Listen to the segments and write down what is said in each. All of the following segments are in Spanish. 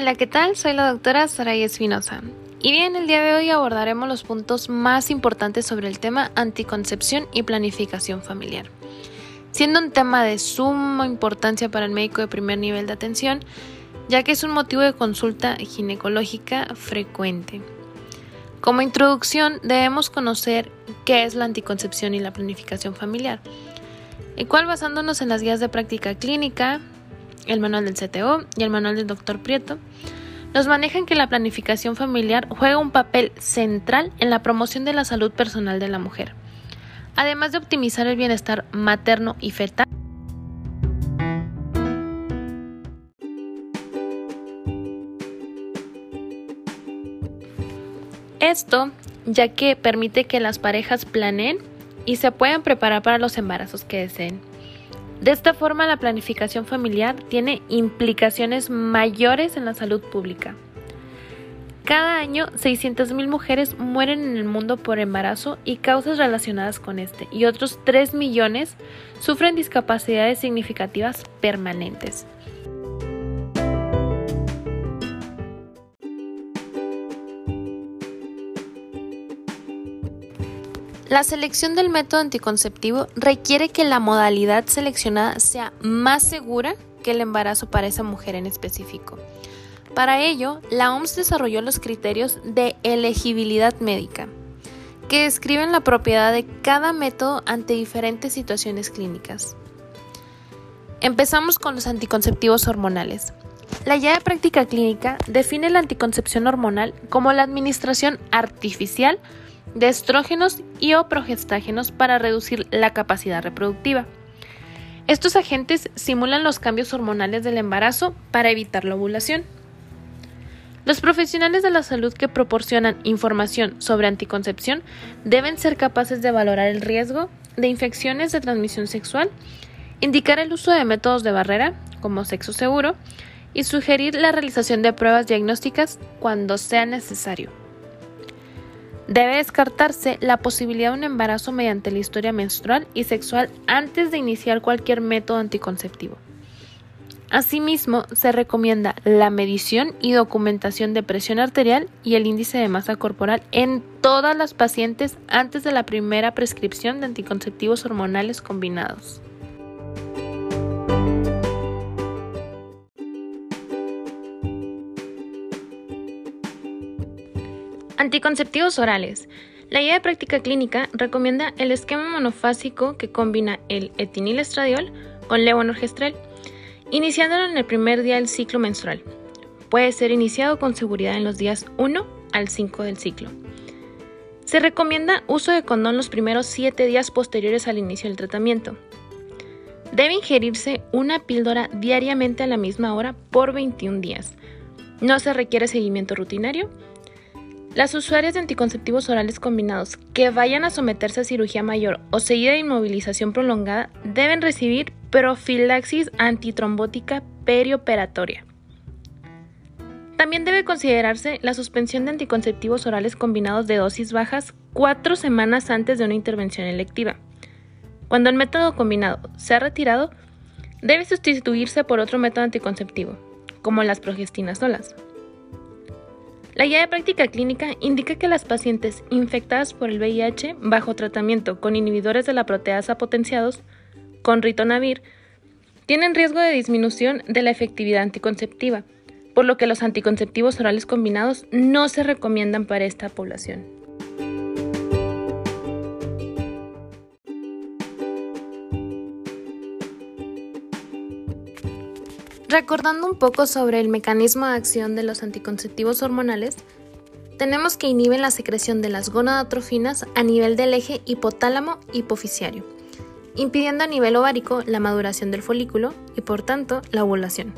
Hola, ¿qué tal? Soy la doctora Saray Espinosa. Y bien, el día de hoy abordaremos los puntos más importantes sobre el tema anticoncepción y planificación familiar. Siendo un tema de suma importancia para el médico de primer nivel de atención, ya que es un motivo de consulta ginecológica frecuente. Como introducción, debemos conocer qué es la anticoncepción y la planificación familiar, el cual basándonos en las guías de práctica clínica, el manual del CTO y el manual del Dr. Prieto, nos manejan que la planificación familiar juega un papel central en la promoción de la salud personal de la mujer, además de optimizar el bienestar materno y fetal. Esto ya que permite que las parejas planeen y se puedan preparar para los embarazos que deseen. De esta forma, la planificación familiar tiene implicaciones mayores en la salud pública. Cada año, 600.000 mujeres mueren en el mundo por embarazo y causas relacionadas con este, y otros 3 millones sufren discapacidades significativas permanentes. La selección del método anticonceptivo requiere que la modalidad seleccionada sea más segura que el embarazo para esa mujer en específico. Para ello, la OMS desarrolló los criterios de elegibilidad médica, que describen la propiedad de cada método ante diferentes situaciones clínicas. Empezamos con los anticonceptivos hormonales. La guía de práctica clínica define la anticoncepción hormonal como la administración artificial de estrógenos y o progestágenos para reducir la capacidad reproductiva. Estos agentes simulan los cambios hormonales del embarazo para evitar la ovulación. Los profesionales de la salud que proporcionan información sobre anticoncepción deben ser capaces de valorar el riesgo de infecciones de transmisión sexual, indicar el uso de métodos de barrera, como sexo seguro, y sugerir la realización de pruebas diagnósticas cuando sea necesario. Debe descartarse la posibilidad de un embarazo mediante la historia menstrual y sexual antes de iniciar cualquier método anticonceptivo. Asimismo, se recomienda la medición y documentación de presión arterial y el índice de masa corporal en todas las pacientes antes de la primera prescripción de anticonceptivos hormonales combinados. Anticonceptivos orales. La guía de práctica clínica recomienda el esquema monofásico que combina el etinilestradiol con levonorgestrel, iniciándolo en el primer día del ciclo menstrual. Puede ser iniciado con seguridad en los días 1 al 5 del ciclo. Se recomienda uso de condón los primeros 7 días posteriores al inicio del tratamiento. Debe ingerirse una píldora diariamente a la misma hora por 21 días. No se requiere seguimiento rutinario las usuarias de anticonceptivos orales combinados que vayan a someterse a cirugía mayor o seguida de inmovilización prolongada deben recibir profilaxis antitrombótica perioperatoria. También debe considerarse la suspensión de anticonceptivos orales combinados de dosis bajas cuatro semanas antes de una intervención electiva. Cuando el método combinado se ha retirado, debe sustituirse por otro método anticonceptivo, como las progestinas solas. La guía de práctica clínica indica que las pacientes infectadas por el VIH bajo tratamiento con inhibidores de la proteasa potenciados con ritonavir tienen riesgo de disminución de la efectividad anticonceptiva, por lo que los anticonceptivos orales combinados no se recomiendan para esta población. Recordando un poco sobre el mecanismo de acción de los anticonceptivos hormonales, tenemos que inhiben la secreción de las gonadotrofinas a nivel del eje hipotálamo hipofisiario, impidiendo a nivel ovárico la maduración del folículo y por tanto la ovulación.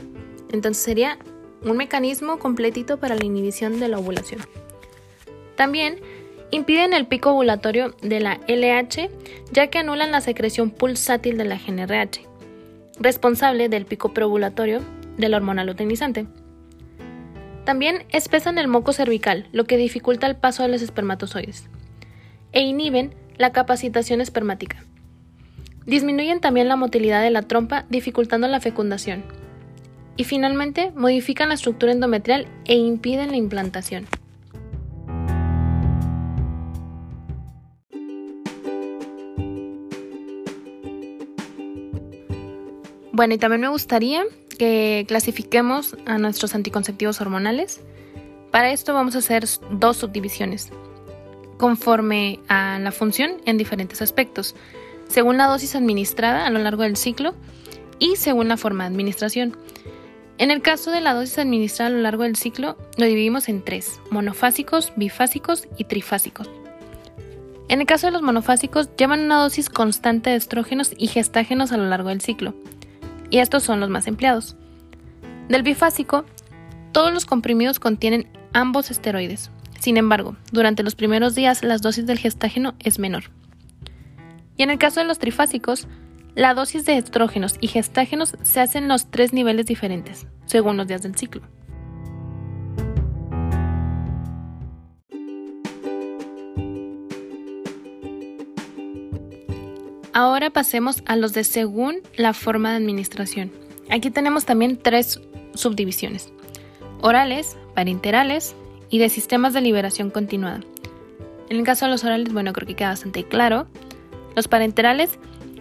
Entonces sería un mecanismo completito para la inhibición de la ovulación. También impiden el pico ovulatorio de la LH ya que anulan la secreción pulsátil de la GNRH responsable del pico preovulatorio de la hormona luteinizante. También espesan el moco cervical, lo que dificulta el paso de los espermatozoides, e inhiben la capacitación espermática. Disminuyen también la motilidad de la trompa, dificultando la fecundación. y finalmente modifican la estructura endometrial e impiden la implantación. Bueno, y también me gustaría que clasifiquemos a nuestros anticonceptivos hormonales. Para esto vamos a hacer dos subdivisiones, conforme a la función en diferentes aspectos, según la dosis administrada a lo largo del ciclo y según la forma de administración. En el caso de la dosis administrada a lo largo del ciclo, lo dividimos en tres, monofásicos, bifásicos y trifásicos. En el caso de los monofásicos, llevan una dosis constante de estrógenos y gestágenos a lo largo del ciclo y estos son los más empleados. Del bifásico, todos los comprimidos contienen ambos esteroides. Sin embargo, durante los primeros días la dosis del gestágeno es menor. Y en el caso de los trifásicos, la dosis de estrógenos y gestágenos se hace en los tres niveles diferentes, según los días del ciclo. Ahora pasemos a los de según la forma de administración. Aquí tenemos también tres subdivisiones. Orales, parenterales y de sistemas de liberación continuada. En el caso de los orales, bueno, creo que queda bastante claro. Los parenterales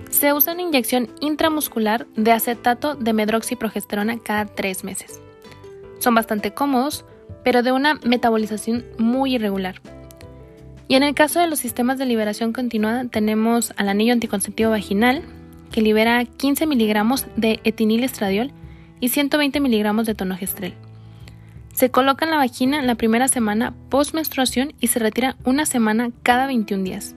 se usan inyección intramuscular de acetato de medroxiprogesterona cada tres meses. Son bastante cómodos, pero de una metabolización muy irregular. Y en el caso de los sistemas de liberación continuada tenemos al anillo anticonceptivo vaginal, que libera 15 miligramos de etinilestradiol y 120 miligramos de tonogestrel. Se coloca en la vagina la primera semana post menstruación y se retira una semana cada 21 días.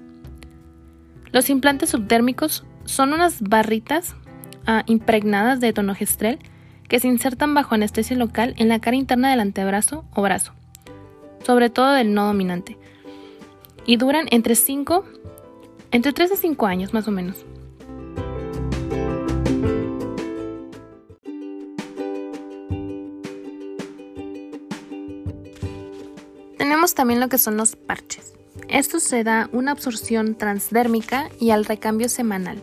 Los implantes subdérmicos son unas barritas ah, impregnadas de tonogestrel que se insertan bajo anestesia local en la cara interna del antebrazo o brazo, sobre todo del no dominante, y duran entre 5, entre 3 a 5 años más o menos. Tenemos también lo que son los parches. Esto se da una absorción transdérmica y al recambio semanal,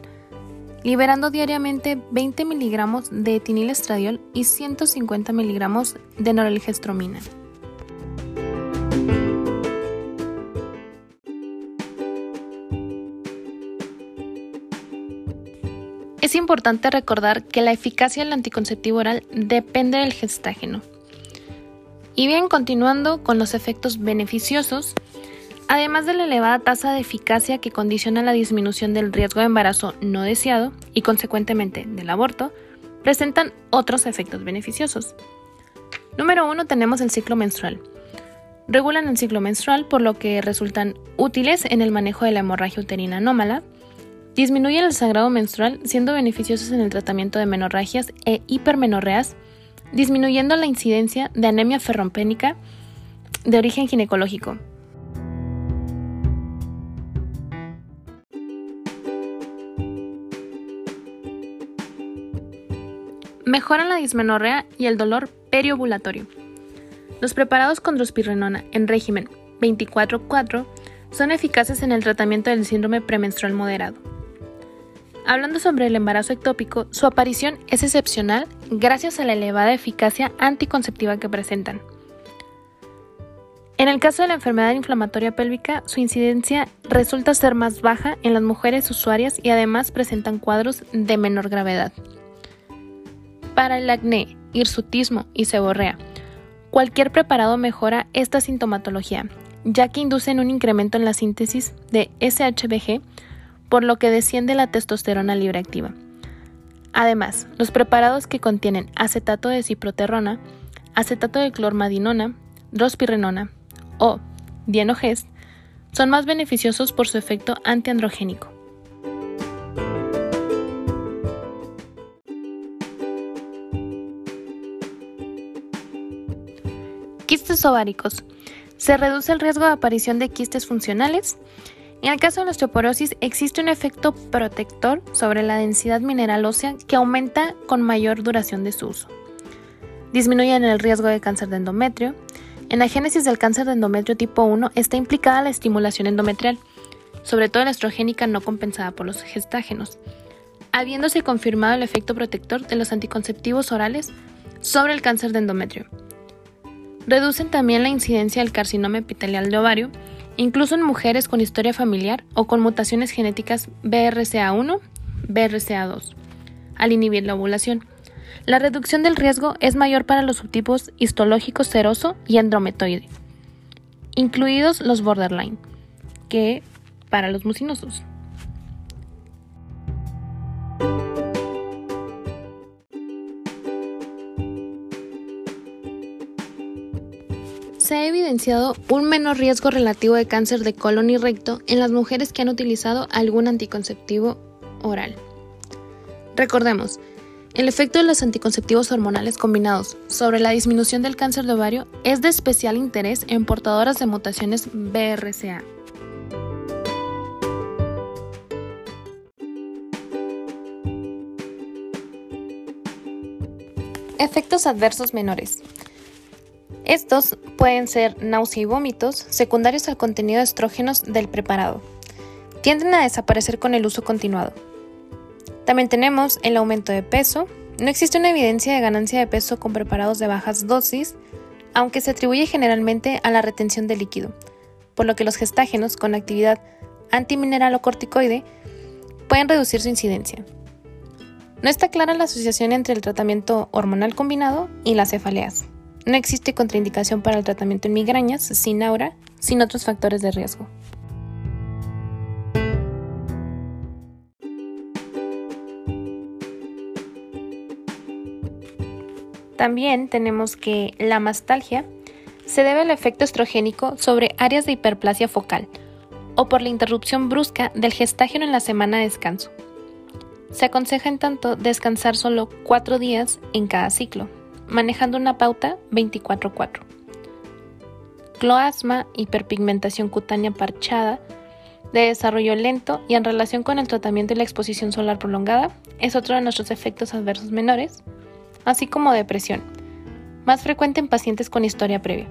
liberando diariamente 20 miligramos de etinilestradiol y 150 miligramos de norelgestromina. Es importante recordar que la eficacia del anticonceptivo oral depende del gestágeno. Y bien, continuando con los efectos beneficiosos, además de la elevada tasa de eficacia que condiciona la disminución del riesgo de embarazo no deseado y consecuentemente del aborto, presentan otros efectos beneficiosos. Número 1 tenemos el ciclo menstrual. Regulan el ciclo menstrual por lo que resultan útiles en el manejo de la hemorragia uterina anómala, Disminuyen el sangrado menstrual, siendo beneficiosos en el tratamiento de menorragias e hipermenorreas, disminuyendo la incidencia de anemia ferropénica de origen ginecológico. Mejoran la dismenorrea y el dolor periovulatorio. Los preparados con drospirenona en régimen 24-4 son eficaces en el tratamiento del síndrome premenstrual moderado. Hablando sobre el embarazo ectópico, su aparición es excepcional gracias a la elevada eficacia anticonceptiva que presentan. En el caso de la enfermedad inflamatoria pélvica, su incidencia resulta ser más baja en las mujeres usuarias y además presentan cuadros de menor gravedad. Para el acné, hirsutismo y seborrea, cualquier preparado mejora esta sintomatología, ya que inducen un incremento en la síntesis de SHBG por lo que desciende la testosterona libre activa. Además, los preparados que contienen acetato de ciproterrona, acetato de clormadinona, drospirenona o dienogest son más beneficiosos por su efecto antiandrogénico. Quistes ováricos. Se reduce el riesgo de aparición de quistes funcionales en el caso de la osteoporosis existe un efecto protector sobre la densidad mineral ósea que aumenta con mayor duración de su uso. Disminuyen el riesgo de cáncer de endometrio. En la génesis del cáncer de endometrio tipo 1 está implicada la estimulación endometrial, sobre todo la estrogénica no compensada por los gestágenos. Habiéndose confirmado el efecto protector de los anticonceptivos orales sobre el cáncer de endometrio. Reducen también la incidencia del carcinoma epitelial de ovario, incluso en mujeres con historia familiar o con mutaciones genéticas BRCA1, BRCA2, al inhibir la ovulación. La reducción del riesgo es mayor para los subtipos histológicos seroso y andrometoide, incluidos los borderline, que para los mucinosos. Se ha evidenciado un menor riesgo relativo de cáncer de colon y recto en las mujeres que han utilizado algún anticonceptivo oral. Recordemos, el efecto de los anticonceptivos hormonales combinados sobre la disminución del cáncer de ovario es de especial interés en portadoras de mutaciones BRCA. Efectos adversos menores. Estos pueden ser náusea y vómitos secundarios al contenido de estrógenos del preparado. Tienden a desaparecer con el uso continuado. También tenemos el aumento de peso. No existe una evidencia de ganancia de peso con preparados de bajas dosis, aunque se atribuye generalmente a la retención de líquido, por lo que los gestágenos con actividad antimineral o corticoide pueden reducir su incidencia. No está clara la asociación entre el tratamiento hormonal combinado y las cefaleas. No existe contraindicación para el tratamiento en migrañas sin aura, sin otros factores de riesgo. También tenemos que la mastalgia se debe al efecto estrogénico sobre áreas de hiperplasia focal o por la interrupción brusca del gestágeno en la semana de descanso. Se aconseja en tanto descansar solo 4 días en cada ciclo manejando una pauta 24-4. Cloasma, hiperpigmentación cutánea parchada, de desarrollo lento y en relación con el tratamiento y la exposición solar prolongada, es otro de nuestros efectos adversos menores, así como depresión, más frecuente en pacientes con historia previa.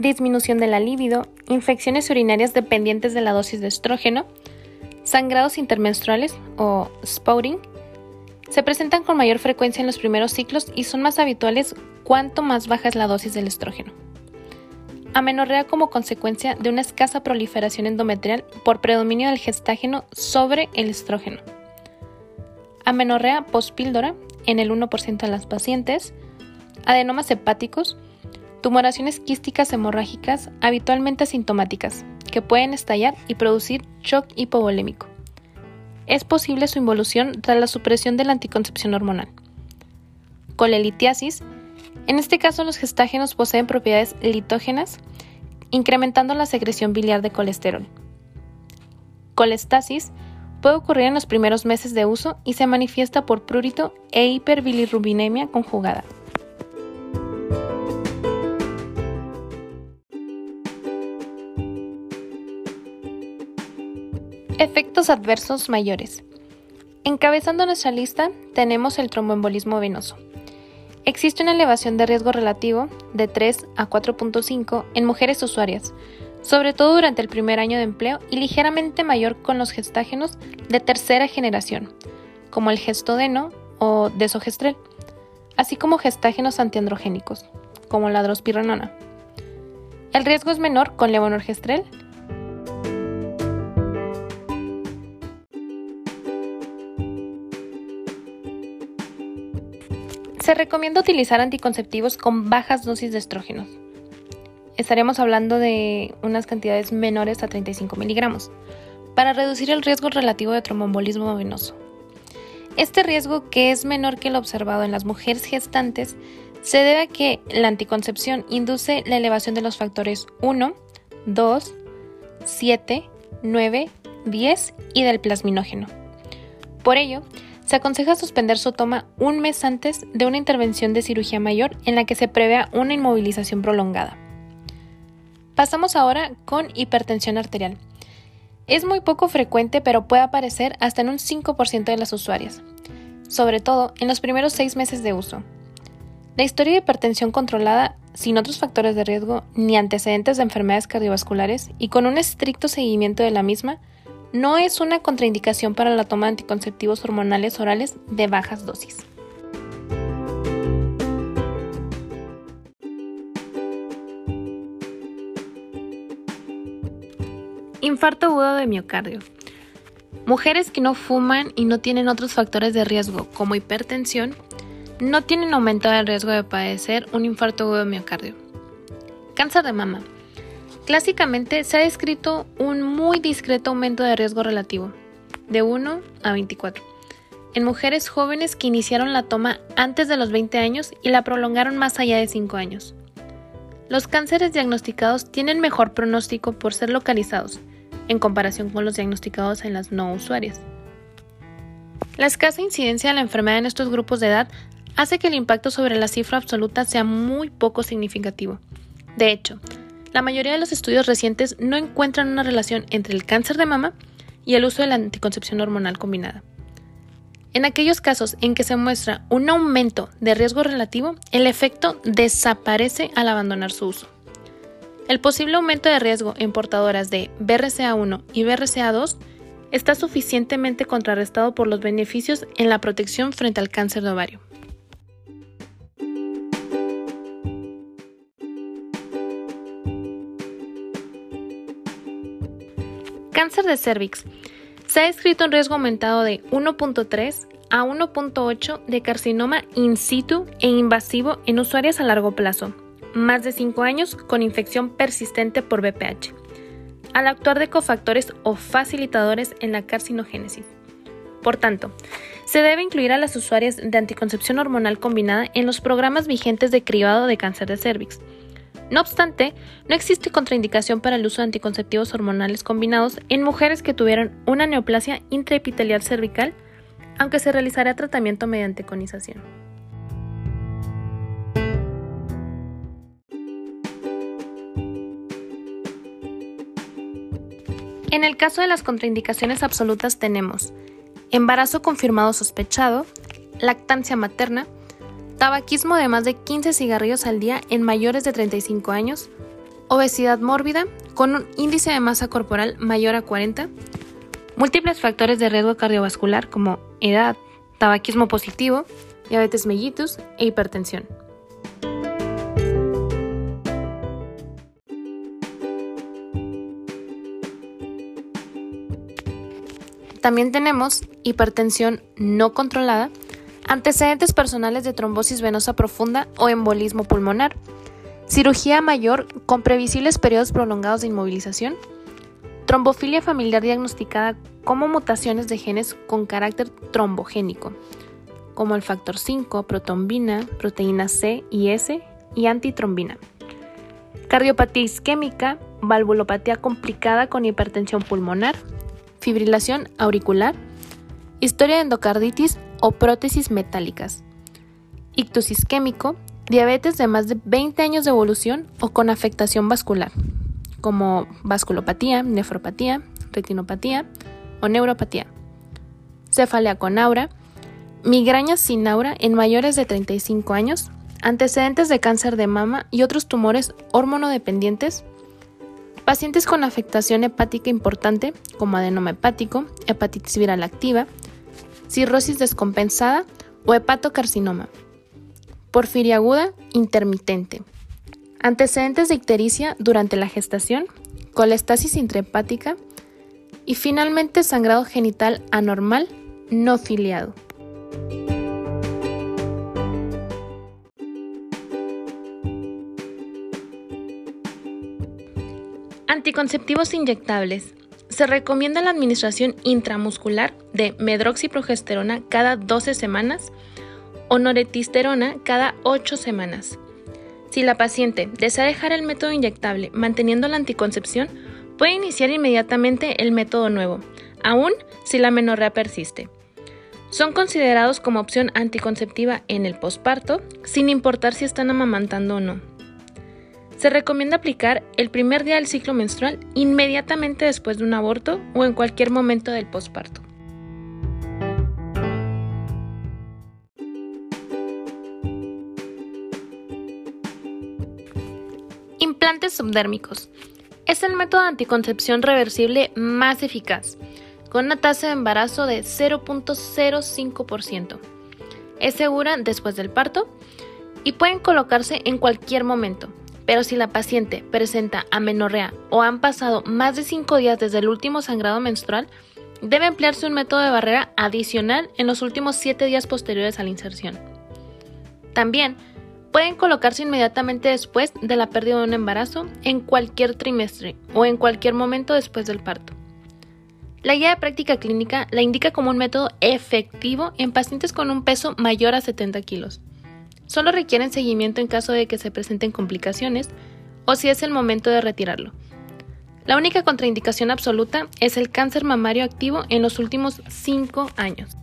Disminución de la libido, infecciones urinarias dependientes de la dosis de estrógeno, sangrados intermenstruales o spouting, se presentan con mayor frecuencia en los primeros ciclos y son más habituales cuanto más baja es la dosis del estrógeno. Amenorrea como consecuencia de una escasa proliferación endometrial por predominio del gestágeno sobre el estrógeno. Amenorrea pospíldora en el 1% de las pacientes, adenomas hepáticos, Tumoraciones quísticas hemorrágicas habitualmente asintomáticas, que pueden estallar y producir shock hipovolémico. Es posible su involución tras la supresión de la anticoncepción hormonal. Colelitiasis. En este caso, los gestágenos poseen propiedades litógenas, incrementando la secreción biliar de colesterol. Colestasis puede ocurrir en los primeros meses de uso y se manifiesta por prurito e hiperbilirrubinemia conjugada. Efectos adversos mayores. Encabezando nuestra lista tenemos el tromboembolismo venoso. Existe una elevación de riesgo relativo de 3 a 4.5 en mujeres usuarias, sobre todo durante el primer año de empleo y ligeramente mayor con los gestágenos de tercera generación, como el gestodeno o desogestrel, así como gestágenos antiandrogénicos, como la drospirenona. El riesgo es menor con levonorgestrel Se recomienda utilizar anticonceptivos con bajas dosis de estrógenos. Estaremos hablando de unas cantidades menores a 35 miligramos, para reducir el riesgo relativo de tromboembolismo venoso. Este riesgo, que es menor que el observado en las mujeres gestantes, se debe a que la anticoncepción induce la elevación de los factores 1, 2, 7, 9, 10 y del plasminógeno. Por ello, se aconseja suspender su toma un mes antes de una intervención de cirugía mayor en la que se prevea una inmovilización prolongada. Pasamos ahora con hipertensión arterial. Es muy poco frecuente, pero puede aparecer hasta en un 5% de las usuarias, sobre todo en los primeros seis meses de uso. La historia de hipertensión controlada sin otros factores de riesgo ni antecedentes de enfermedades cardiovasculares y con un estricto seguimiento de la misma, no es una contraindicación para la toma de anticonceptivos hormonales orales de bajas dosis. Infarto agudo de miocardio. Mujeres que no fuman y no tienen otros factores de riesgo como hipertensión no tienen aumento del riesgo de padecer un infarto agudo de miocardio. Cáncer de mama. Clásicamente se ha descrito un muy discreto aumento de riesgo relativo, de 1 a 24, en mujeres jóvenes que iniciaron la toma antes de los 20 años y la prolongaron más allá de 5 años. Los cánceres diagnosticados tienen mejor pronóstico por ser localizados, en comparación con los diagnosticados en las no usuarias. La escasa incidencia de la enfermedad en estos grupos de edad hace que el impacto sobre la cifra absoluta sea muy poco significativo. De hecho, la mayoría de los estudios recientes no encuentran una relación entre el cáncer de mama y el uso de la anticoncepción hormonal combinada. En aquellos casos en que se muestra un aumento de riesgo relativo, el efecto desaparece al abandonar su uso. El posible aumento de riesgo en portadoras de BRCA1 y BRCA2 está suficientemente contrarrestado por los beneficios en la protección frente al cáncer de ovario. Cáncer de cervix. Se ha descrito un riesgo aumentado de 1.3 a 1.8 de carcinoma in situ e invasivo en usuarias a largo plazo, más de 5 años con infección persistente por BPH, al actuar de cofactores o facilitadores en la carcinogénesis. Por tanto, se debe incluir a las usuarias de anticoncepción hormonal combinada en los programas vigentes de cribado de cáncer de cervix. No obstante, no existe contraindicación para el uso de anticonceptivos hormonales combinados en mujeres que tuvieron una neoplasia intraepitelial cervical, aunque se realizará tratamiento mediante conización. En el caso de las contraindicaciones absolutas tenemos embarazo confirmado sospechado, lactancia materna, tabaquismo de más de 15 cigarrillos al día en mayores de 35 años, obesidad mórbida con un índice de masa corporal mayor a 40, múltiples factores de riesgo cardiovascular como edad, tabaquismo positivo, diabetes mellitus e hipertensión. También tenemos hipertensión no controlada, antecedentes personales de trombosis venosa profunda o embolismo pulmonar, cirugía mayor con previsibles periodos prolongados de inmovilización, trombofilia familiar diagnosticada como mutaciones de genes con carácter trombogénico, como el factor 5, protombina, proteína C y S y antitrombina. Cardiopatía isquémica, valvulopatía complicada con hipertensión pulmonar, fibrilación auricular, historia de endocarditis o prótesis metálicas, ictus isquémico, diabetes de más de 20 años de evolución o con afectación vascular, como vasculopatía, nefropatía, retinopatía o neuropatía, cefalea con aura, migrañas sin aura en mayores de 35 años, antecedentes de cáncer de mama y otros tumores hormonodependientes, Pacientes con afectación hepática importante, como adenoma hepático, hepatitis viral activa, cirrosis descompensada o hepatocarcinoma. Porfiria aguda intermitente. Antecedentes de ictericia durante la gestación, colestasis intrahepática y finalmente sangrado genital anormal no filiado. Anticonceptivos inyectables. Se recomienda la administración intramuscular de medroxiprogesterona cada 12 semanas o noretisterona cada 8 semanas. Si la paciente desea dejar el método inyectable manteniendo la anticoncepción, puede iniciar inmediatamente el método nuevo, aun si la menorrea persiste. Son considerados como opción anticonceptiva en el posparto, sin importar si están amamantando o no. Se recomienda aplicar el primer día del ciclo menstrual inmediatamente después de un aborto o en cualquier momento del posparto. Implantes subdérmicos. Es el método de anticoncepción reversible más eficaz, con una tasa de embarazo de 0.05%. Es segura después del parto y pueden colocarse en cualquier momento. Pero si la paciente presenta amenorrea o han pasado más de 5 días desde el último sangrado menstrual, debe emplearse un método de barrera adicional en los últimos 7 días posteriores a la inserción. También pueden colocarse inmediatamente después de la pérdida de un embarazo en cualquier trimestre o en cualquier momento después del parto. La guía de práctica clínica la indica como un método efectivo en pacientes con un peso mayor a 70 kilos. Solo requieren seguimiento en caso de que se presenten complicaciones o si es el momento de retirarlo. La única contraindicación absoluta es el cáncer mamario activo en los últimos 5 años.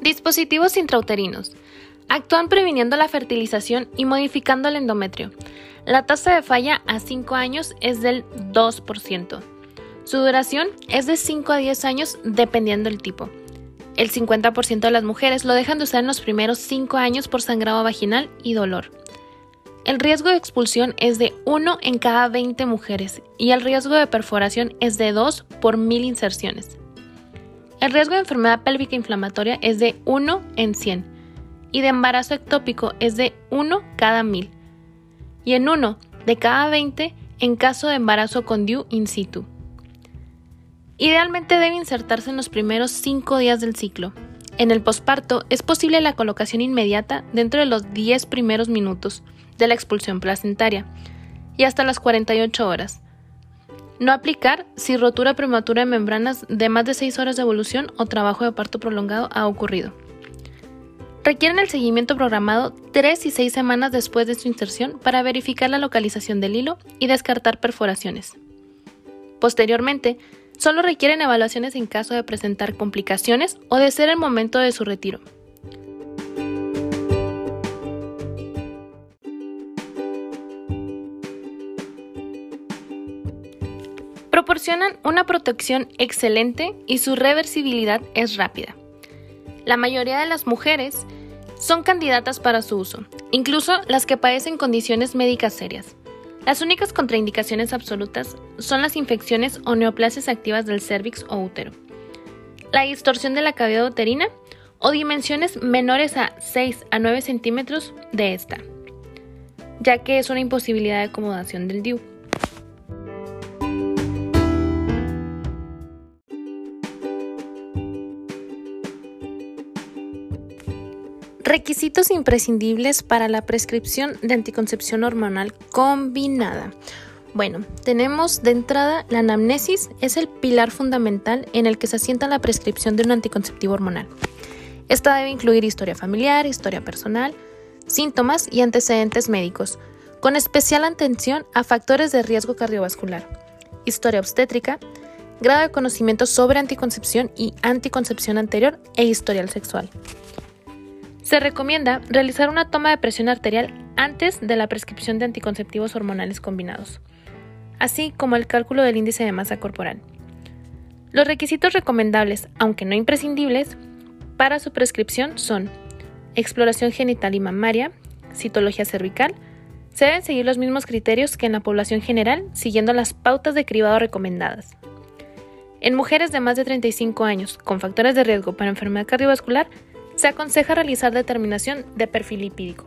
Dispositivos intrauterinos. Actúan previniendo la fertilización y modificando el endometrio. La tasa de falla a 5 años es del 2%. Su duración es de 5 a 10 años dependiendo del tipo. El 50% de las mujeres lo dejan de usar en los primeros 5 años por sangrado vaginal y dolor. El riesgo de expulsión es de 1 en cada 20 mujeres y el riesgo de perforación es de 2 por 1000 inserciones. El riesgo de enfermedad pélvica inflamatoria es de 1 en 100 y de embarazo ectópico es de 1 cada 1000 y en 1 de cada 20 en caso de embarazo con DIU in situ. Idealmente debe insertarse en los primeros 5 días del ciclo. En el posparto es posible la colocación inmediata dentro de los 10 primeros minutos de la expulsión placentaria y hasta las 48 horas. No aplicar si rotura prematura de membranas de más de 6 horas de evolución o trabajo de parto prolongado ha ocurrido. Requieren el seguimiento programado 3 y 6 semanas después de su inserción para verificar la localización del hilo y descartar perforaciones. Posteriormente, solo requieren evaluaciones en caso de presentar complicaciones o de ser el momento de su retiro. Proporcionan una protección excelente y su reversibilidad es rápida. La mayoría de las mujeres son candidatas para su uso, incluso las que padecen condiciones médicas serias. Las únicas contraindicaciones absolutas son las infecciones o neoplasias activas del cervix o útero, la distorsión de la cavidad uterina o dimensiones menores a 6 a 9 centímetros de esta, ya que es una imposibilidad de acomodación del DIU. Requisitos imprescindibles para la prescripción de anticoncepción hormonal combinada. Bueno, tenemos de entrada la anamnesis, es el pilar fundamental en el que se asienta la prescripción de un anticonceptivo hormonal. Esta debe incluir historia familiar, historia personal, síntomas y antecedentes médicos, con especial atención a factores de riesgo cardiovascular, historia obstétrica, grado de conocimiento sobre anticoncepción y anticoncepción anterior e historial sexual. Se recomienda realizar una toma de presión arterial antes de la prescripción de anticonceptivos hormonales combinados, así como el cálculo del índice de masa corporal. Los requisitos recomendables, aunque no imprescindibles, para su prescripción son exploración genital y mamaria, citología cervical, se deben seguir los mismos criterios que en la población general, siguiendo las pautas de cribado recomendadas. En mujeres de más de 35 años con factores de riesgo para enfermedad cardiovascular, se aconseja realizar determinación de perfil lipídico.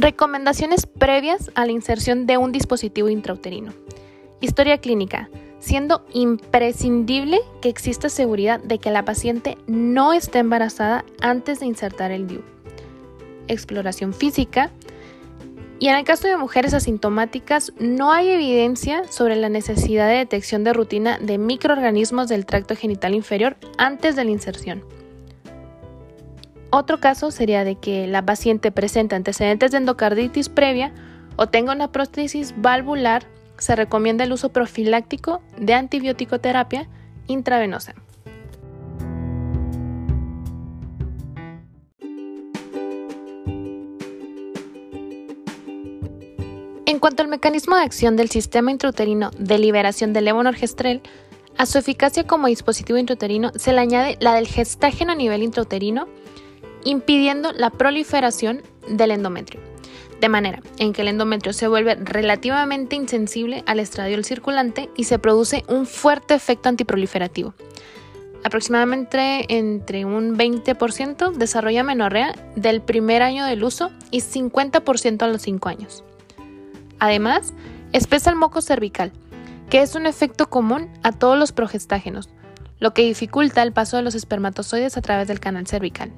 Recomendaciones previas a la inserción de un dispositivo intrauterino. Historia clínica. Siendo imprescindible que exista seguridad de que la paciente no esté embarazada antes de insertar el DIU. Exploración física. Y en el caso de mujeres asintomáticas, no hay evidencia sobre la necesidad de detección de rutina de microorganismos del tracto genital inferior antes de la inserción. Otro caso sería de que la paciente presente antecedentes de endocarditis previa o tenga una prótesis valvular, se recomienda el uso profiláctico de antibiótico terapia intravenosa. Cuanto al mecanismo de acción del sistema intrauterino de liberación del levonorgestrel, a su eficacia como dispositivo intrauterino se le añade la del gestágeno a nivel intrauterino, impidiendo la proliferación del endometrio, de manera en que el endometrio se vuelve relativamente insensible al estradiol circulante y se produce un fuerte efecto antiproliferativo. Aproximadamente entre un 20% desarrolla menorrea del primer año del uso y 50% a los 5 años. Además, espesa el moco cervical, que es un efecto común a todos los progestágenos, lo que dificulta el paso de los espermatozoides a través del canal cervical.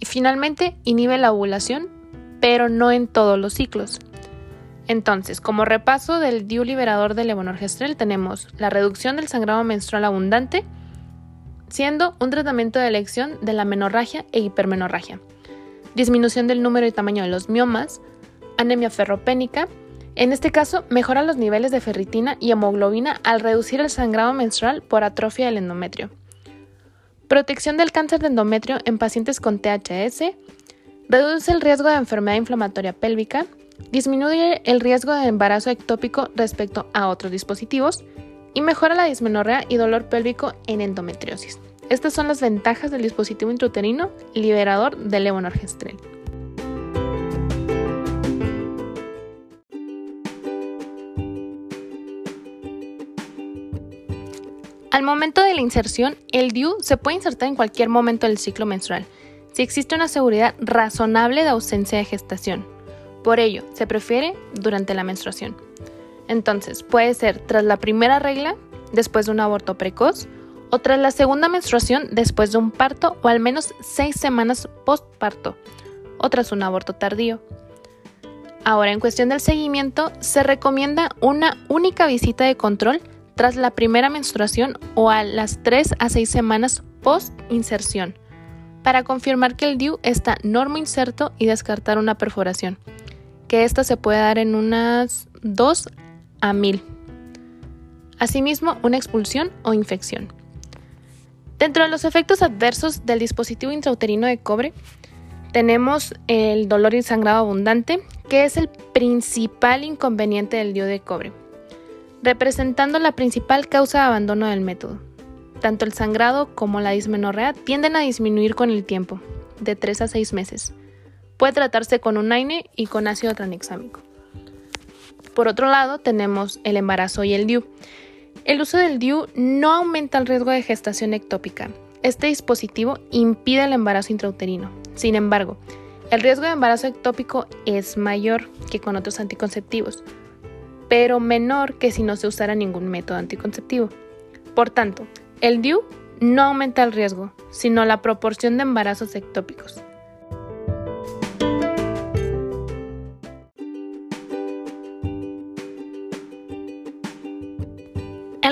Y finalmente, inhibe la ovulación, pero no en todos los ciclos. Entonces, como repaso del DIU liberador del levonorgestrel tenemos la reducción del sangrado menstrual abundante, siendo un tratamiento de elección de la menorragia e hipermenorragia, disminución del número y tamaño de los miomas, anemia ferropénica, en este caso mejora los niveles de ferritina y hemoglobina al reducir el sangrado menstrual por atrofia del endometrio. Protección del cáncer de endometrio en pacientes con THS, reduce el riesgo de enfermedad inflamatoria pélvica, disminuye el riesgo de embarazo ectópico respecto a otros dispositivos y mejora la dismenorrea y dolor pélvico en endometriosis. Estas son las ventajas del dispositivo intrauterino liberador del levonorgestrel. Al momento de la inserción, el DIU se puede insertar en cualquier momento del ciclo menstrual, si existe una seguridad razonable de ausencia de gestación. Por ello, se prefiere durante la menstruación. Entonces, puede ser tras la primera regla, después de un aborto precoz, o tras la segunda menstruación después de un parto o al menos seis semanas postparto, o tras un aborto tardío. Ahora, en cuestión del seguimiento, se recomienda una única visita de control tras la primera menstruación o a las 3 a 6 semanas post-inserción, para confirmar que el DIU está normo inserto y descartar una perforación, que esta se puede dar en unas 2 a 1000. Asimismo, una expulsión o infección. Dentro de los efectos adversos del dispositivo intrauterino de cobre, tenemos el dolor y sangrado abundante, que es el principal inconveniente del DIU de cobre, representando la principal causa de abandono del método. Tanto el sangrado como la dismenorrea tienden a disminuir con el tiempo, de 3 a 6 meses. Puede tratarse con un AINE y con ácido tranexámico. Por otro lado, tenemos el embarazo y el DIU. El uso del DIU no aumenta el riesgo de gestación ectópica. Este dispositivo impide el embarazo intrauterino. Sin embargo, el riesgo de embarazo ectópico es mayor que con otros anticonceptivos, pero menor que si no se usara ningún método anticonceptivo. Por tanto, el DIU no aumenta el riesgo, sino la proporción de embarazos ectópicos.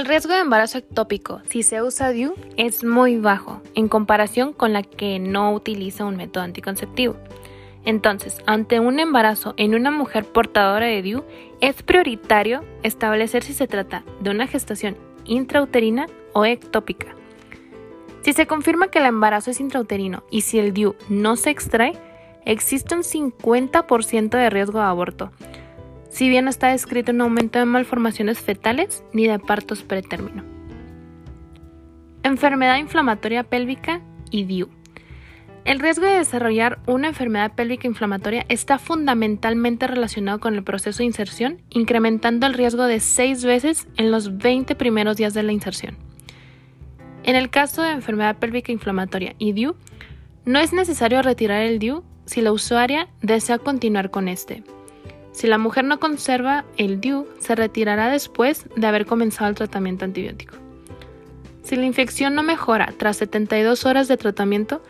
El riesgo de embarazo ectópico si se usa DIU es muy bajo en comparación con la que no utiliza un método anticonceptivo. Entonces, ante un embarazo en una mujer portadora de DIU, es prioritario establecer si se trata de una gestación intrauterina o ectópica. Si se confirma que el embarazo es intrauterino y si el DIU no se extrae, existe un 50% de riesgo de aborto, si bien no está descrito un aumento de malformaciones fetales ni de partos pretérmino. Enfermedad inflamatoria pélvica y DIU. El riesgo de desarrollar una enfermedad pélvica inflamatoria está fundamentalmente relacionado con el proceso de inserción, incrementando el riesgo de 6 veces en los 20 primeros días de la inserción. En el caso de enfermedad pélvica inflamatoria y DIU, no es necesario retirar el DIU si la usuaria desea continuar con este. Si la mujer no conserva el DIU, se retirará después de haber comenzado el tratamiento antibiótico. Si la infección no mejora tras 72 horas de tratamiento,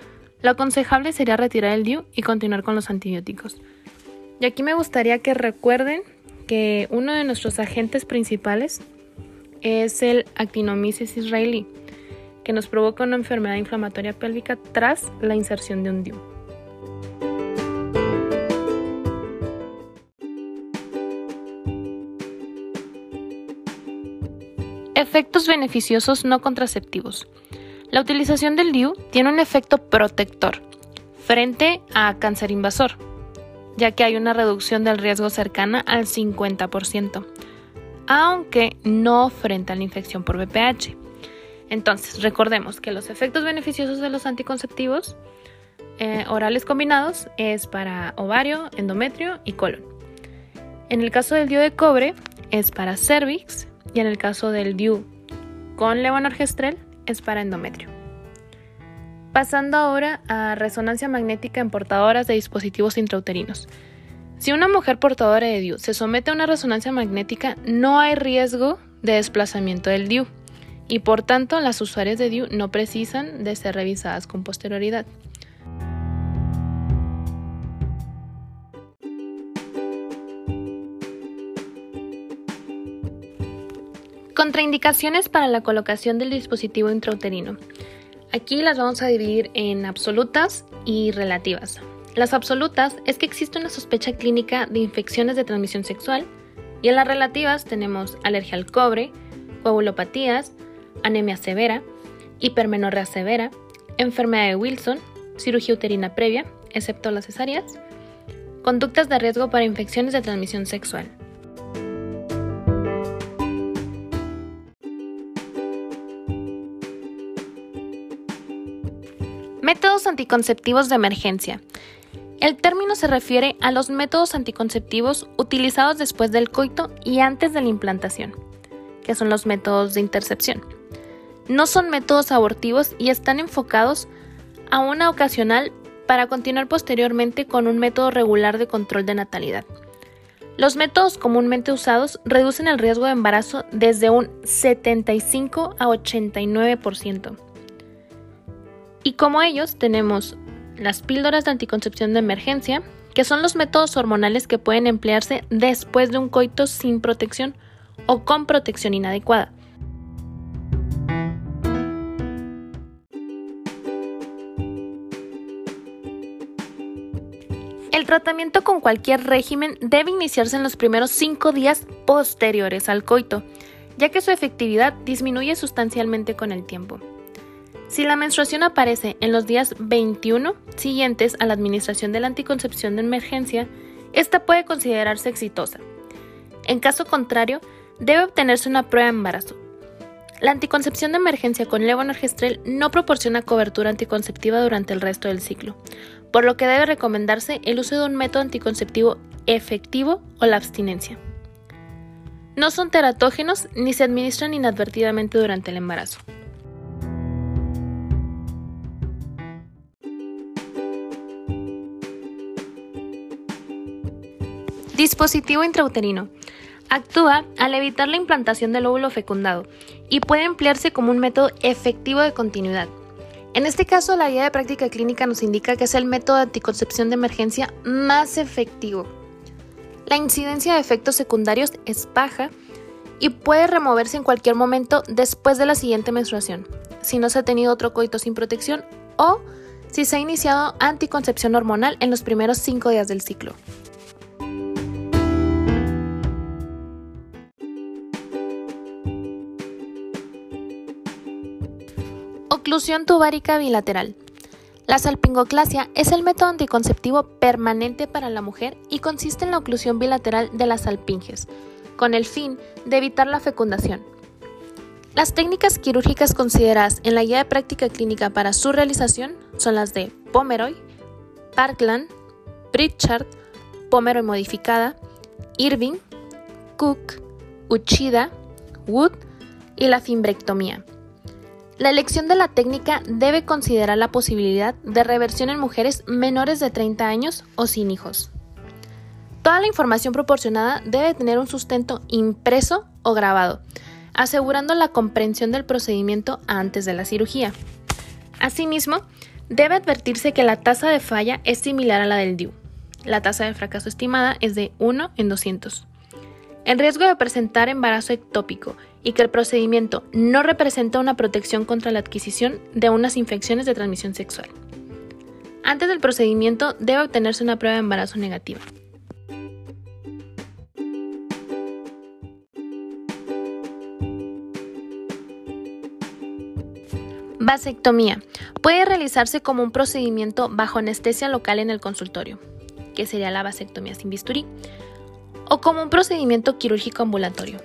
lo aconsejable sería retirar el DIU y continuar con los antibióticos. Y aquí me gustaría que recuerden que uno de nuestros agentes principales es el actinomyces israelí, que nos provoca una enfermedad inflamatoria pélvica tras la inserción de un DIU. Efectos beneficiosos no contraceptivos. La utilización del DIU tiene un efecto protector frente a cáncer invasor. ya que hay una reducción del riesgo cercana al 50%, aunque no frente a la infección por VPH. Entonces, recordemos que los efectos beneficiosos de los anticonceptivos eh, orales combinados es para ovario, endometrio y colon. En el caso del DIU de cobre es para cervix y en el caso del DIU con levonorgestrel es para endometrio. Pasando ahora a resonancia magnética en portadoras de dispositivos intrauterinos. Si una mujer portadora de DIU se somete a una resonancia magnética, no hay riesgo de desplazamiento del DIU y por tanto las usuarias de DIU no precisan de ser revisadas con posterioridad. Contraindicaciones para la colocación del dispositivo intrauterino. Aquí las vamos a dividir en absolutas y relativas. Las absolutas es que existe una sospecha clínica de infecciones de transmisión sexual y en las relativas tenemos alergia al cobre, coagulopatías, anemia severa, hipermenorrea severa, enfermedad de Wilson, cirugía uterina previa, excepto las cesáreas, conductas de riesgo para infecciones de transmisión sexual. Métodos anticonceptivos de emergencia. El término se refiere a los métodos anticonceptivos utilizados después del coito y antes de la implantación, que son los métodos de intercepción. No son métodos abortivos y están enfocados a una ocasional para continuar posteriormente con un método regular de control de natalidad. Los métodos comúnmente usados reducen el riesgo de embarazo desde un 75 a 89%. Y como ellos tenemos las píldoras de anticoncepción de emergencia, que son los métodos hormonales que pueden emplearse después de un coito sin protección o con protección inadecuada. El tratamiento con cualquier régimen debe iniciarse en los primeros cinco días posteriores al coito, ya que su efectividad disminuye sustancialmente con el tiempo. Si la menstruación aparece en los días 21 siguientes a la administración de la anticoncepción de emergencia, esta puede considerarse exitosa. En caso contrario, debe obtenerse una prueba de embarazo. La anticoncepción de emergencia con levonorgestrel no proporciona cobertura anticonceptiva durante el resto del ciclo, por lo que debe recomendarse el uso de un método anticonceptivo efectivo o la abstinencia. No son teratógenos ni se administran inadvertidamente durante el embarazo. Dispositivo intrauterino. Actúa al evitar la implantación del óvulo fecundado y puede emplearse como un método efectivo de continuidad. En este caso, la guía de práctica clínica nos indica que es el método de anticoncepción de emergencia más efectivo. La incidencia de efectos secundarios es baja y puede removerse en cualquier momento después de la siguiente menstruación, si no se ha tenido otro coito sin protección o si se ha iniciado anticoncepción hormonal en los primeros 5 días del ciclo. Oclusión tubárica bilateral. La salpingoclasia es el método anticonceptivo permanente para la mujer y consiste en la oclusión bilateral de las salpinges, con el fin de evitar la fecundación. Las técnicas quirúrgicas consideradas en la guía de práctica clínica para su realización son las de Pomeroy, Parkland, Pritchard, Pomeroy modificada, Irving, Cook, Uchida, Wood y la fimbrectomía. La elección de la técnica debe considerar la posibilidad de reversión en mujeres menores de 30 años o sin hijos. Toda la información proporcionada debe tener un sustento impreso o grabado, asegurando la comprensión del procedimiento antes de la cirugía. Asimismo, debe advertirse que la tasa de falla es similar a la del DIU. La tasa de fracaso estimada es de 1 en 200. El riesgo de presentar embarazo ectópico y que el procedimiento no representa una protección contra la adquisición de unas infecciones de transmisión sexual. Antes del procedimiento debe obtenerse una prueba de embarazo negativa. Vasectomía. Puede realizarse como un procedimiento bajo anestesia local en el consultorio. que sería la vasectomía sin bisturí, o como un procedimiento quirúrgico ambulatorio.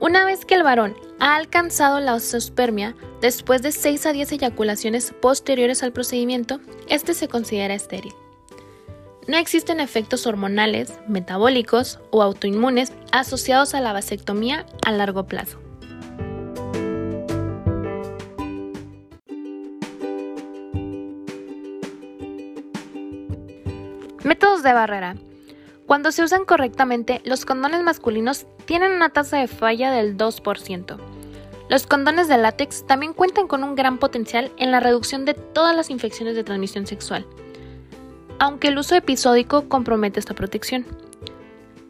Una vez que el varón ha alcanzado la osteospermia, después de 6 a 10 eyaculaciones posteriores al procedimiento, este se considera estéril. No existen efectos hormonales, metabólicos o autoinmunes asociados a la vasectomía a largo plazo. Métodos de barrera. Cuando se usan correctamente, los condones masculinos tienen una tasa de falla del 2%. Los condones de látex también cuentan con un gran potencial en la reducción de todas las infecciones de transmisión sexual, aunque el uso episódico compromete esta protección.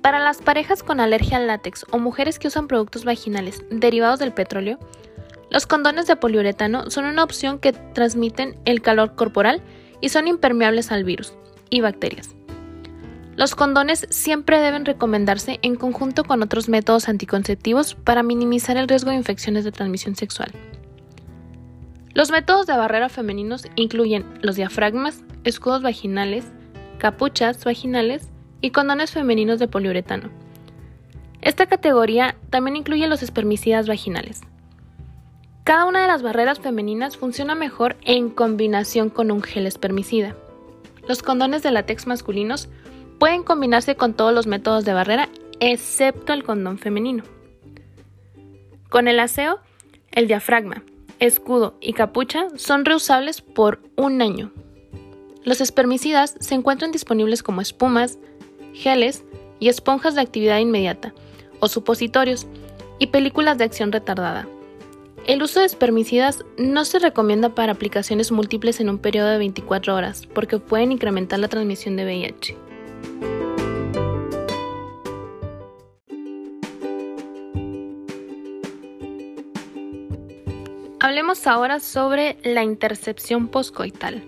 Para las parejas con alergia al látex o mujeres que usan productos vaginales derivados del petróleo, los condones de poliuretano son una opción que transmiten el calor corporal y son impermeables al virus y bacterias. Los condones siempre deben recomendarse en conjunto con otros métodos anticonceptivos para minimizar el riesgo de infecciones de transmisión sexual. Los métodos de barrera femeninos incluyen los diafragmas, escudos vaginales, capuchas vaginales y condones femeninos de poliuretano. Esta categoría también incluye los espermicidas vaginales. Cada una de las barreras femeninas funciona mejor en combinación con un gel espermicida. Los condones de látex masculinos pueden combinarse con todos los métodos de barrera excepto el condón femenino. Con el aseo, el diafragma, escudo y capucha son reusables por un año. Los espermicidas se encuentran disponibles como espumas, geles y esponjas de actividad inmediata, o supositorios, y películas de acción retardada. El uso de espermicidas no se recomienda para aplicaciones múltiples en un periodo de 24 horas, porque pueden incrementar la transmisión de VIH. Hablemos ahora sobre la intercepción poscoital.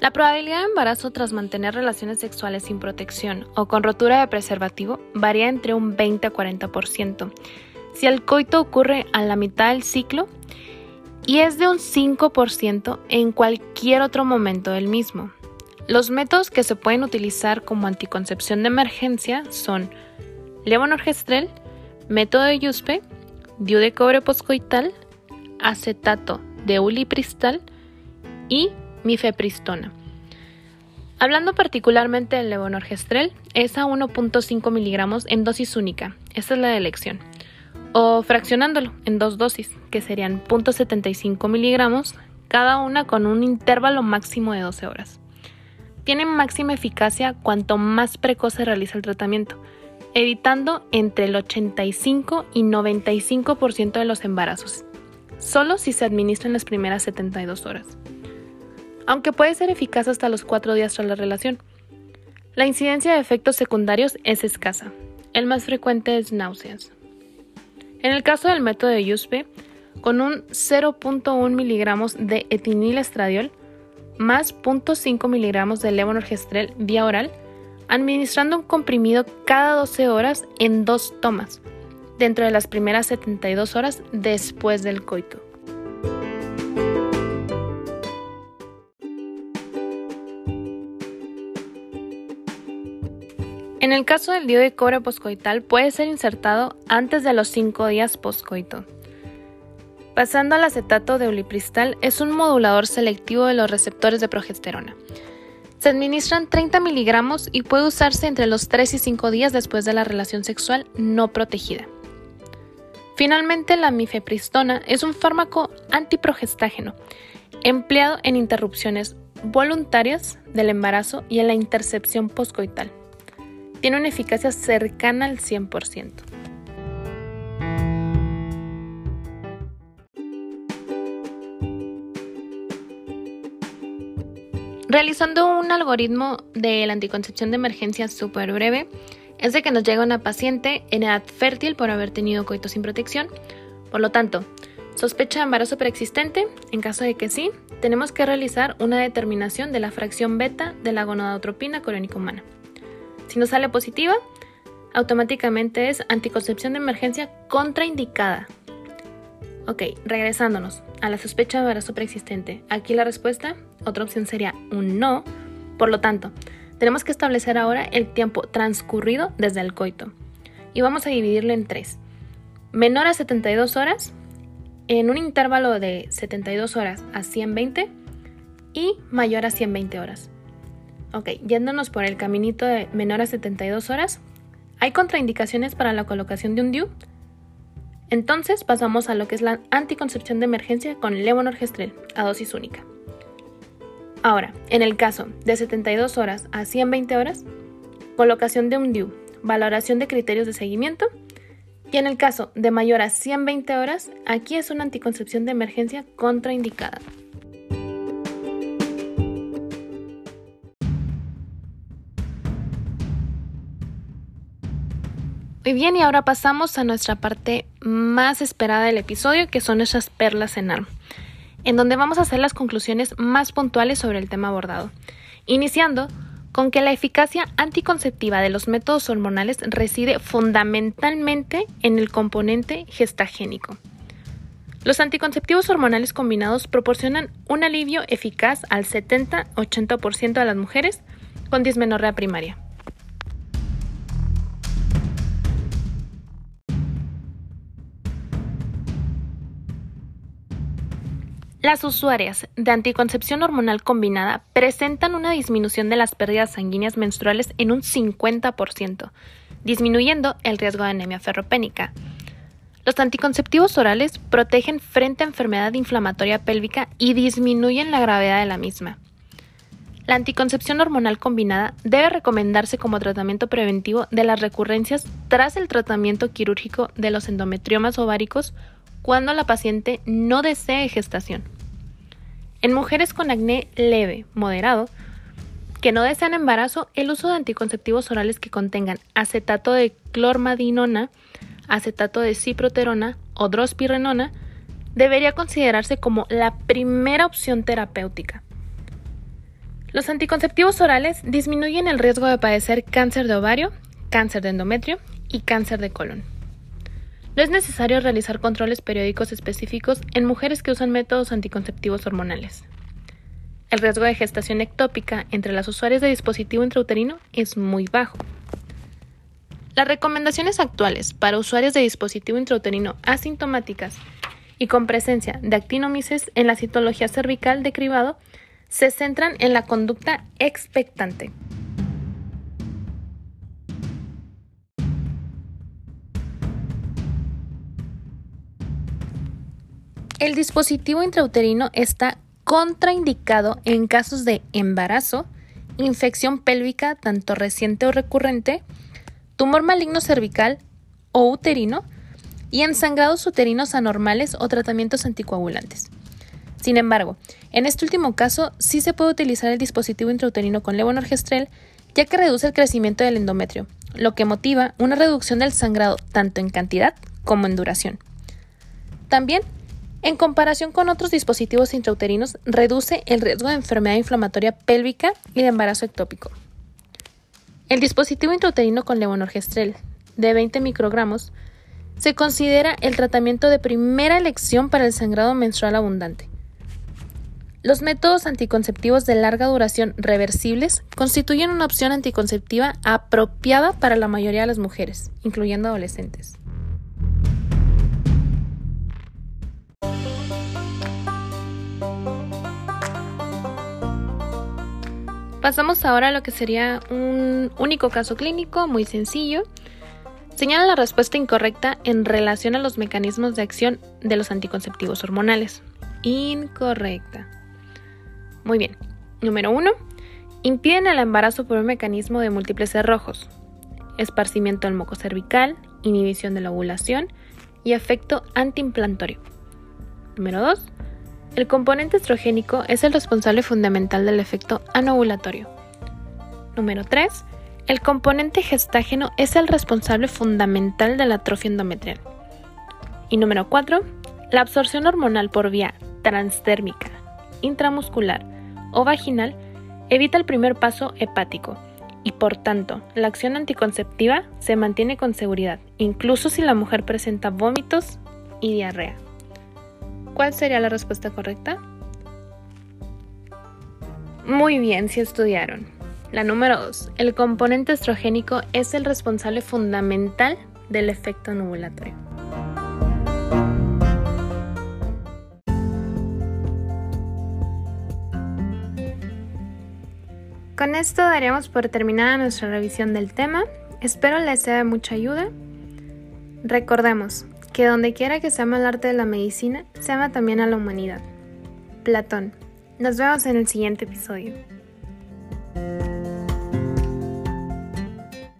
La probabilidad de embarazo tras mantener relaciones sexuales sin protección o con rotura de preservativo varía entre un 20 a 40%. Si el coito ocurre a la mitad del ciclo y es de un 5% en cualquier otro momento del mismo. Los métodos que se pueden utilizar como anticoncepción de emergencia son levonorgestrel, método de Yuspe, diu de cobre poscoital, acetato de ulipristal y mifepristona. Hablando particularmente del levonorgestrel, es a 1.5 miligramos en dosis única, esta es la elección, o fraccionándolo en dos dosis, que serían 0.75 miligramos, cada una con un intervalo máximo de 12 horas. Tiene máxima eficacia cuanto más precoz se realiza el tratamiento, evitando entre el 85 y 95% de los embarazos, solo si se administra en las primeras 72 horas aunque puede ser eficaz hasta los cuatro días tras la relación. La incidencia de efectos secundarios es escasa. El más frecuente es náuseas. En el caso del método de USP, con un 0.1 miligramos de etinilestradiol más 0.5 miligramos de levonorgestrel vía oral, administrando un comprimido cada 12 horas en dos tomas, dentro de las primeras 72 horas después del coito. En el caso del DIU de cobre poscoital puede ser insertado antes de los 5 días poscoito. Pasando al acetato de ulipristal, es un modulador selectivo de los receptores de progesterona. Se administran 30 miligramos y puede usarse entre los 3 y 5 días después de la relación sexual no protegida. Finalmente, la mifepristona es un fármaco antiprogestágeno empleado en interrupciones voluntarias del embarazo y en la intercepción poscoital tiene una eficacia cercana al 100%. Realizando un algoritmo de la anticoncepción de emergencia súper breve, es de que nos llega una paciente en edad fértil por haber tenido coito sin protección. Por lo tanto, sospecha de embarazo preexistente. En caso de que sí, tenemos que realizar una determinación de la fracción beta de la gonadotropina corónica humana. Si no sale positiva, automáticamente es anticoncepción de emergencia contraindicada. Ok, regresándonos a la sospecha de embarazo preexistente. Aquí la respuesta, otra opción sería un no. Por lo tanto, tenemos que establecer ahora el tiempo transcurrido desde el coito. Y vamos a dividirlo en tres. Menor a 72 horas, en un intervalo de 72 horas a 120 y mayor a 120 horas. Ok, yéndonos por el caminito de menor a 72 horas, ¿hay contraindicaciones para la colocación de un DIU? Entonces pasamos a lo que es la anticoncepción de emergencia con levonorgestrel a dosis única. Ahora, en el caso de 72 horas a 120 horas, colocación de un DIU, valoración de criterios de seguimiento y en el caso de mayor a 120 horas, aquí es una anticoncepción de emergencia contraindicada. Muy bien, y ahora pasamos a nuestra parte más esperada del episodio, que son esas perlas en ARM, en donde vamos a hacer las conclusiones más puntuales sobre el tema abordado, iniciando con que la eficacia anticonceptiva de los métodos hormonales reside fundamentalmente en el componente gestagénico. Los anticonceptivos hormonales combinados proporcionan un alivio eficaz al 70-80% de las mujeres con dismenorrea primaria. Las usuarias de anticoncepción hormonal combinada presentan una disminución de las pérdidas sanguíneas menstruales en un 50%, disminuyendo el riesgo de anemia ferropénica. Los anticonceptivos orales protegen frente a enfermedad inflamatoria pélvica y disminuyen la gravedad de la misma. La anticoncepción hormonal combinada debe recomendarse como tratamiento preventivo de las recurrencias tras el tratamiento quirúrgico de los endometriomas ováricos cuando la paciente no desee gestación. En mujeres con acné leve, moderado, que no desean embarazo, el uso de anticonceptivos orales que contengan acetato de clormadinona, acetato de ciproterona o drospirenona debería considerarse como la primera opción terapéutica. Los anticonceptivos orales disminuyen el riesgo de padecer cáncer de ovario, cáncer de endometrio y cáncer de colon. No es necesario realizar controles periódicos específicos en mujeres que usan métodos anticonceptivos hormonales. El riesgo de gestación ectópica entre las usuarias de dispositivo intrauterino es muy bajo. Las recomendaciones actuales para usuarios de dispositivo intrauterino asintomáticas y con presencia de actinomices en la citología cervical de cribado se centran en la conducta expectante. El dispositivo intrauterino está contraindicado en casos de embarazo, infección pélvica tanto reciente o recurrente, tumor maligno cervical o uterino y en sangrados uterinos anormales o tratamientos anticoagulantes. Sin embargo, en este último caso sí se puede utilizar el dispositivo intrauterino con levonorgestrel ya que reduce el crecimiento del endometrio, lo que motiva una reducción del sangrado tanto en cantidad como en duración. También en comparación con otros dispositivos intrauterinos, reduce el riesgo de enfermedad inflamatoria pélvica y de embarazo ectópico. El dispositivo intrauterino con levonorgestrel de 20 microgramos se considera el tratamiento de primera elección para el sangrado menstrual abundante. Los métodos anticonceptivos de larga duración reversibles constituyen una opción anticonceptiva apropiada para la mayoría de las mujeres, incluyendo adolescentes. Pasamos ahora a lo que sería un único caso clínico muy sencillo. Señala la respuesta incorrecta en relación a los mecanismos de acción de los anticonceptivos hormonales. Incorrecta. Muy bien. Número 1. Impiden el embarazo por un mecanismo de múltiples cerrojos. Esparcimiento del moco cervical, inhibición de la ovulación y efecto antiimplantorio. Número 2 el componente estrogénico es el responsable fundamental del efecto anovulatorio. Número 3. El componente gestágeno es el responsable fundamental de la atrofia endometrial. Y número 4. La absorción hormonal por vía transdérmica, intramuscular o vaginal evita el primer paso hepático y por tanto la acción anticonceptiva se mantiene con seguridad, incluso si la mujer presenta vómitos y diarrea. ¿Cuál sería la respuesta correcta? Muy bien, si estudiaron. La número 2. El componente estrogénico es el responsable fundamental del efecto nubulatorio. Con esto daríamos por terminada nuestra revisión del tema. Espero les sea de mucha ayuda. Recordemos que donde quiera que se ama el arte de la medicina, se ama también a la humanidad. Platón. Nos vemos en el siguiente episodio.